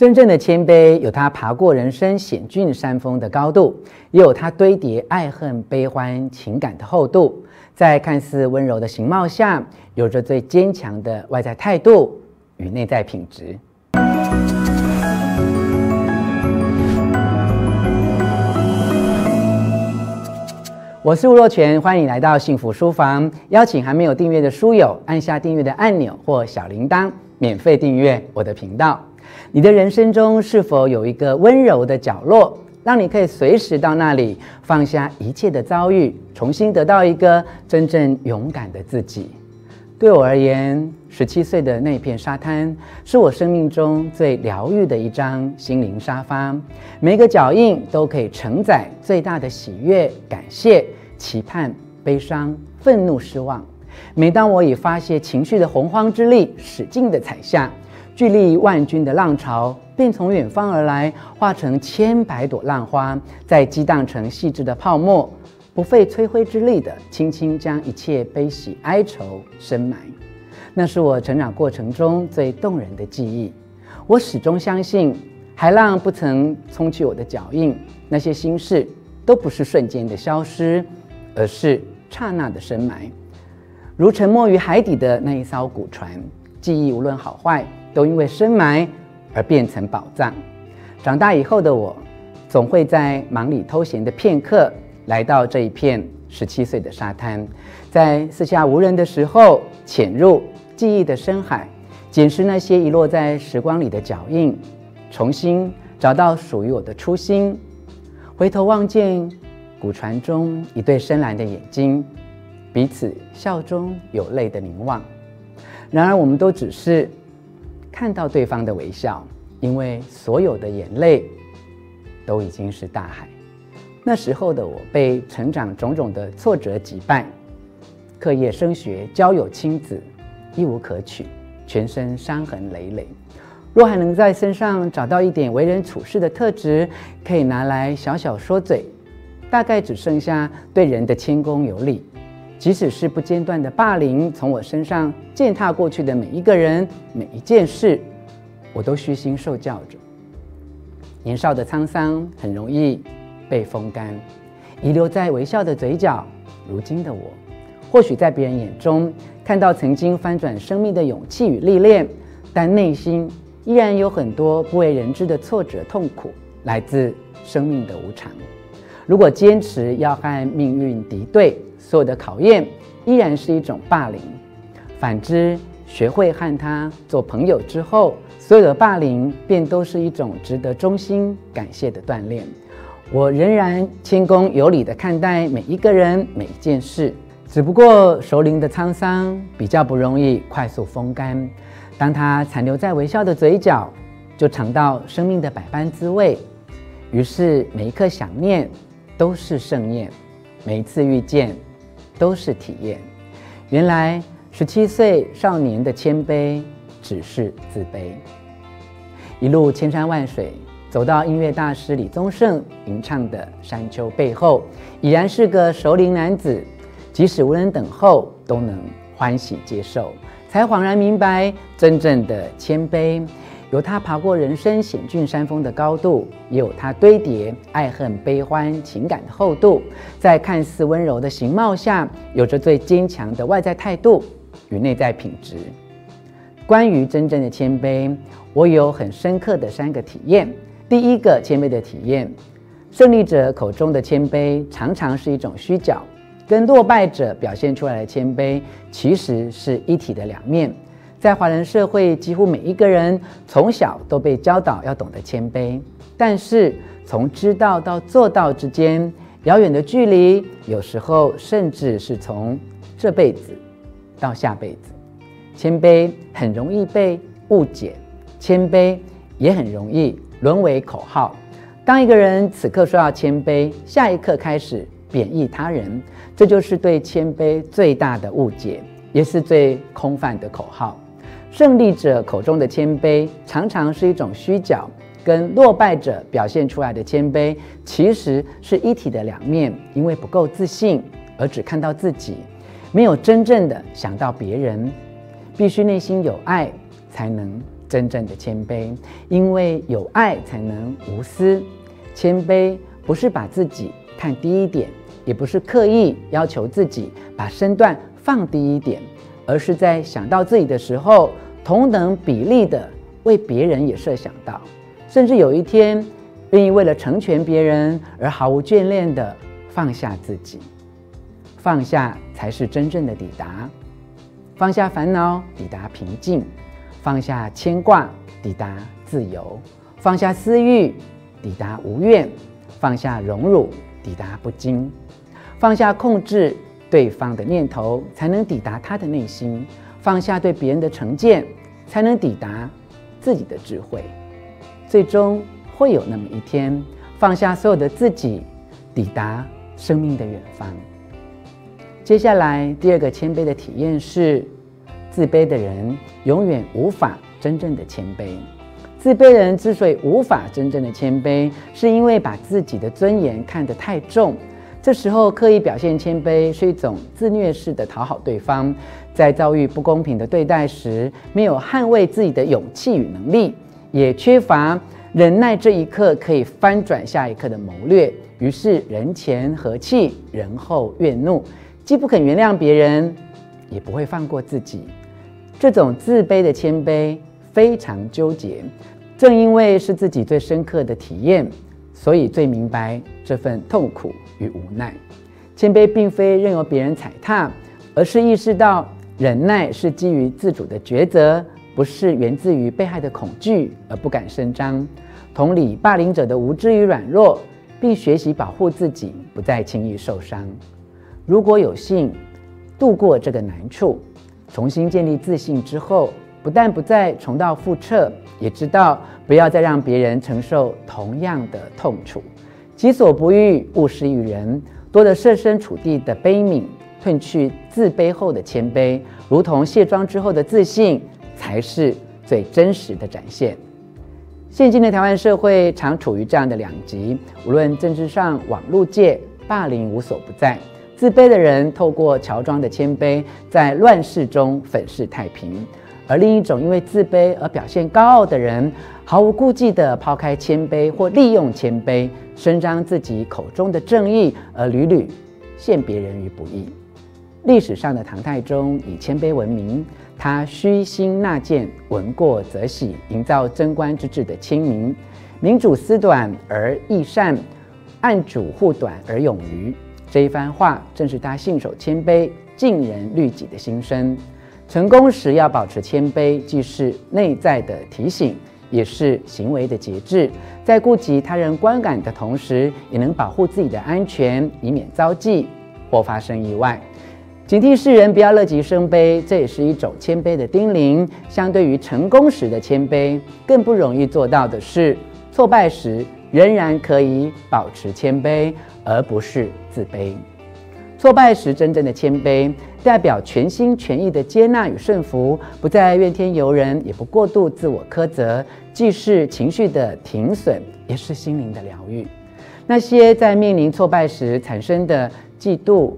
真正的谦卑，有他爬过人生险峻山峰的高度，也有他堆叠爱恨悲欢情感的厚度。在看似温柔的形貌下，有着最坚强的外在态度与内在品质。我是吴若权，欢迎来到幸福书房。邀请还没有订阅的书友按下订阅的按钮或小铃铛，免费订阅我的频道。你的人生中是否有一个温柔的角落，让你可以随时到那里放下一切的遭遇，重新得到一个真正勇敢的自己？对我而言，十七岁的那片沙滩是我生命中最疗愈的一张心灵沙发，每个脚印都可以承载最大的喜悦、感谢、期盼、悲伤、愤怒、失望。每当我以发泄情绪的洪荒之力使劲地踩下。巨力万钧的浪潮便从远方而来，化成千百朵浪花，再激荡成细致的泡沫，不费吹灰之力的轻轻将一切悲喜哀愁深埋。那是我成长过程中最动人的记忆。我始终相信，海浪不曾冲去我的脚印，那些心事都不是瞬间的消失，而是刹那的深埋，如沉没于海底的那一艘古船。记忆无论好坏。都因为深埋而变成宝藏。长大以后的我，总会在忙里偷闲的片刻，来到这一片十七岁的沙滩，在四下无人的时候，潜入记忆的深海，捡拾那些遗落在时光里的脚印，重新找到属于我的初心。回头望见古船中一对深蓝的眼睛，彼此笑中有泪的凝望。然而，我们都只是。看到对方的微笑，因为所有的眼泪都已经是大海。那时候的我被成长种种的挫折击败，课业、升学、交友、亲子，一无可取，全身伤痕累累。若还能在身上找到一点为人处事的特质，可以拿来小小说嘴，大概只剩下对人的谦恭有礼。即使是不间断的霸凌从我身上践踏过去的每一个人、每一件事，我都虚心受教着。年少的沧桑很容易被风干，遗留在微笑的嘴角。如今的我，或许在别人眼中看到曾经翻转生命的勇气与历练，但内心依然有很多不为人知的挫折、痛苦，来自生命的无常。如果坚持要和命运敌对，所有的考验依然是一种霸凌；反之，学会和他做朋友之后，所有的霸凌便都是一种值得衷心感谢的锻炼。我仍然谦恭有礼地看待每一个人、每一件事，只不过熟龄的沧桑比较不容易快速风干。当他残留在微笑的嘴角，就尝到生命的百般滋味。于是每一刻想念都是盛宴，每次遇见。都是体验。原来十七岁少年的谦卑只是自卑。一路千山万水，走到音乐大师李宗盛吟唱的《山丘》背后，已然是个熟龄男子。即使无人等候，都能欢喜接受，才恍然明白真正的谦卑。有他爬过人生险峻山峰的高度，也有他堆叠爱恨悲欢情感的厚度。在看似温柔的形貌下，有着最坚强的外在态度与内在品质。关于真正的谦卑，我有很深刻的三个体验。第一个谦卑的体验，胜利者口中的谦卑常常是一种虚假，跟落败者表现出来的谦卑其实是一体的两面。在华人社会，几乎每一个人从小都被教导要懂得谦卑，但是从知道到做到之间，遥远的距离，有时候甚至是从这辈子到下辈子。谦卑很容易被误解，谦卑也很容易沦为口号。当一个人此刻说要谦卑，下一刻开始贬义他人，这就是对谦卑最大的误解，也是最空泛的口号。胜利者口中的谦卑，常常是一种虚假，跟落败者表现出来的谦卑，其实是一体的两面。因为不够自信，而只看到自己，没有真正的想到别人。必须内心有爱，才能真正的谦卑，因为有爱才能无私。谦卑不是把自己看低一点，也不是刻意要求自己把身段放低一点，而是在想到自己的时候，同等比例的为别人也设想到，甚至有一天愿意为了成全别人而毫无眷恋的放下自己。放下才是真正的抵达，放下烦恼，抵达平静。放下牵挂，抵达自由；放下私欲，抵达无怨；放下荣辱，抵达不惊；放下控制对方的念头，才能抵达他的内心；放下对别人的成见，才能抵达自己的智慧。最终会有那么一天，放下所有的自己，抵达生命的远方。接下来第二个谦卑的体验是。自卑的人永远无法真正的谦卑。自卑人之所以无法真正的谦卑，是因为把自己的尊严看得太重。这时候刻意表现谦卑，是一种自虐式的讨好对方。在遭遇不公平的对待时，没有捍卫自己的勇气与能力，也缺乏忍耐这一刻可以翻转下一刻的谋略。于是人前和气，人后怨怒，既不肯原谅别人，也不会放过自己。这种自卑的谦卑非常纠结，正因为是自己最深刻的体验，所以最明白这份痛苦与无奈。谦卑并非任由别人踩踏，而是意识到忍耐是基于自主的抉择，不是源自于被害的恐惧而不敢声张。同理霸凌者的无知与软弱，并学习保护自己，不再轻易受伤。如果有幸度过这个难处，重新建立自信之后，不但不再重蹈覆辙，也知道不要再让别人承受同样的痛楚。己所不欲，勿施于人。多了设身处地的悲悯，褪去自卑后的谦卑，如同卸妆之后的自信，才是最真实的展现。现今的台湾社会常处于这样的两极，无论政治上、网络界，霸凌无所不在。自卑的人透过乔装的谦卑，在乱世中粉饰太平；而另一种因为自卑而表现高傲的人，毫无顾忌地抛开谦卑或利用谦卑，伸张自己口中的正义，而屡屡陷别人于不义。历史上的唐太宗以谦卑闻名，他虚心纳谏，闻过则喜，营造贞观之治的清明。明主思短而益善，暗主护短而勇于。这一番话正是他信守谦卑、尽人律己的心声。成功时要保持谦卑，既是内在的提醒，也是行为的节制。在顾及他人观感的同时，也能保护自己的安全，以免遭忌或发生意外。警惕世人不要乐极生悲，这也是一种谦卑的叮咛。相对于成功时的谦卑，更不容易做到的是，挫败时仍然可以保持谦卑。而不是自卑。挫败时，真正的谦卑代表全心全意的接纳与顺服，不再怨天尤人，也不过度自我苛责，既是情绪的停损，也是心灵的疗愈。那些在面临挫败时产生的嫉妒、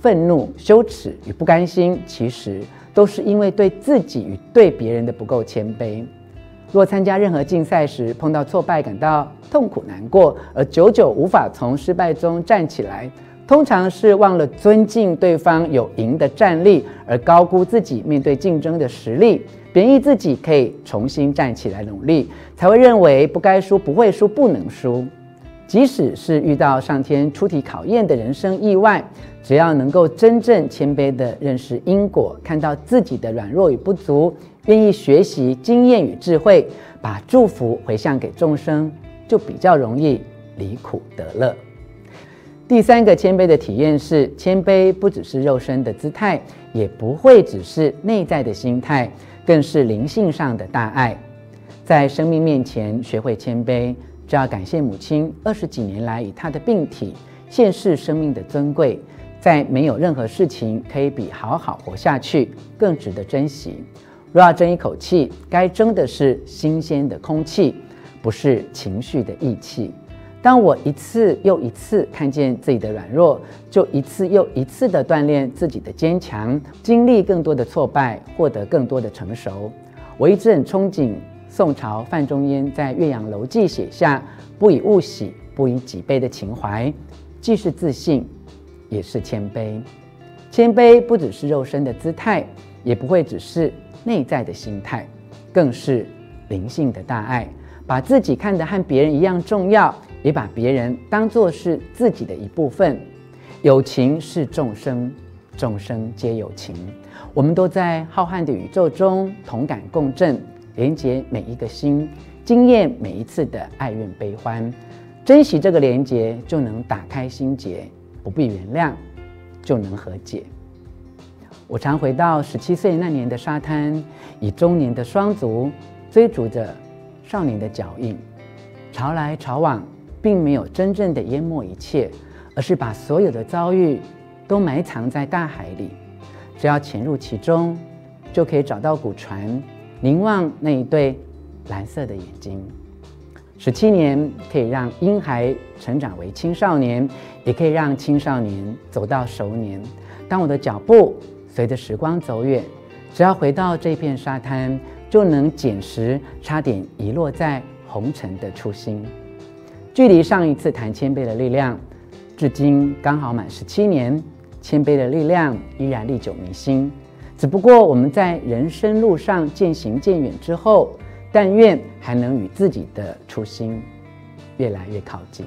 愤怒、羞耻与不甘心，其实都是因为对自己与对别人的不够谦卑。若参加任何竞赛时碰到挫败，感到痛苦难过，而久久无法从失败中站起来，通常是忘了尊敬对方有赢的战力，而高估自己面对竞争的实力，贬抑自己可以重新站起来努力，才会认为不该输、不会输、不能输。即使是遇到上天出题考验的人生意外，只要能够真正谦卑地认识因果，看到自己的软弱与不足。愿意学习经验与智慧，把祝福回向给众生，就比较容易离苦得乐。第三个谦卑的体验是，谦卑不只是肉身的姿态，也不会只是内在的心态，更是灵性上的大爱。在生命面前学会谦卑，就要感谢母亲二十几年来以她的病体现世生命的尊贵，在没有任何事情可以比好好活下去更值得珍惜。若要争一口气，该争的是新鲜的空气，不是情绪的义气。当我一次又一次看见自己的软弱，就一次又一次地锻炼自己的坚强，经历更多的挫败，获得更多的成熟。我一直很憧憬宋朝范仲淹在《岳阳楼记》写下“不以物喜，不以己悲”的情怀，既是自信，也是谦卑。谦卑不只是肉身的姿态，也不会只是内在的心态，更是灵性的大爱。把自己看得和别人一样重要，也把别人当作是自己的一部分。有情是众生，众生皆有情。我们都在浩瀚的宇宙中同感共振，连接每一个心，经验每一次的爱怨悲欢，珍惜这个连接，就能打开心结，不必原谅，就能和解。我常回到十七岁那年的沙滩，以中年的双足追逐着少年的脚印，潮来潮往，并没有真正的淹没一切，而是把所有的遭遇都埋藏在大海里。只要潜入其中，就可以找到古船，凝望那一对蓝色的眼睛。十七年可以让婴孩成长为青少年，也可以让青少年走到熟年。当我的脚步随着时光走远，只要回到这片沙滩，就能捡拾差点遗落在红尘的初心。距离上一次谈谦卑的力量，至今刚好满十七年。谦卑的力量依然历久弥新，只不过我们在人生路上渐行渐远之后，但愿还能与自己的初心越来越靠近。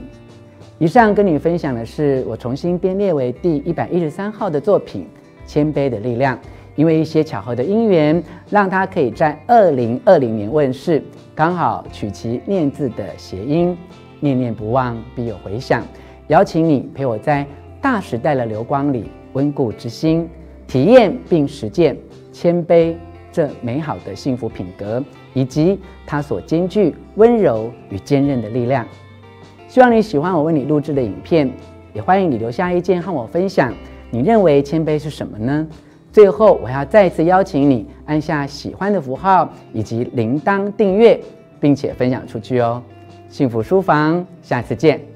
以上跟你分享的是我重新编列为第一百一十三号的作品《谦卑的力量》，因为一些巧合的因缘，让它可以在二零二零年问世，刚好取其念字的谐音，念念不忘必有回响。邀请你陪我在。大时代的流光里，温故知新，体验并实践谦卑这美好的幸福品格，以及它所兼具温柔与坚韧的力量。希望你喜欢我为你录制的影片，也欢迎你留下意见和我分享。你认为谦卑是什么呢？最后，我要再次邀请你按下喜欢的符号以及铃铛订阅，并且分享出去哦。幸福书房，下次见。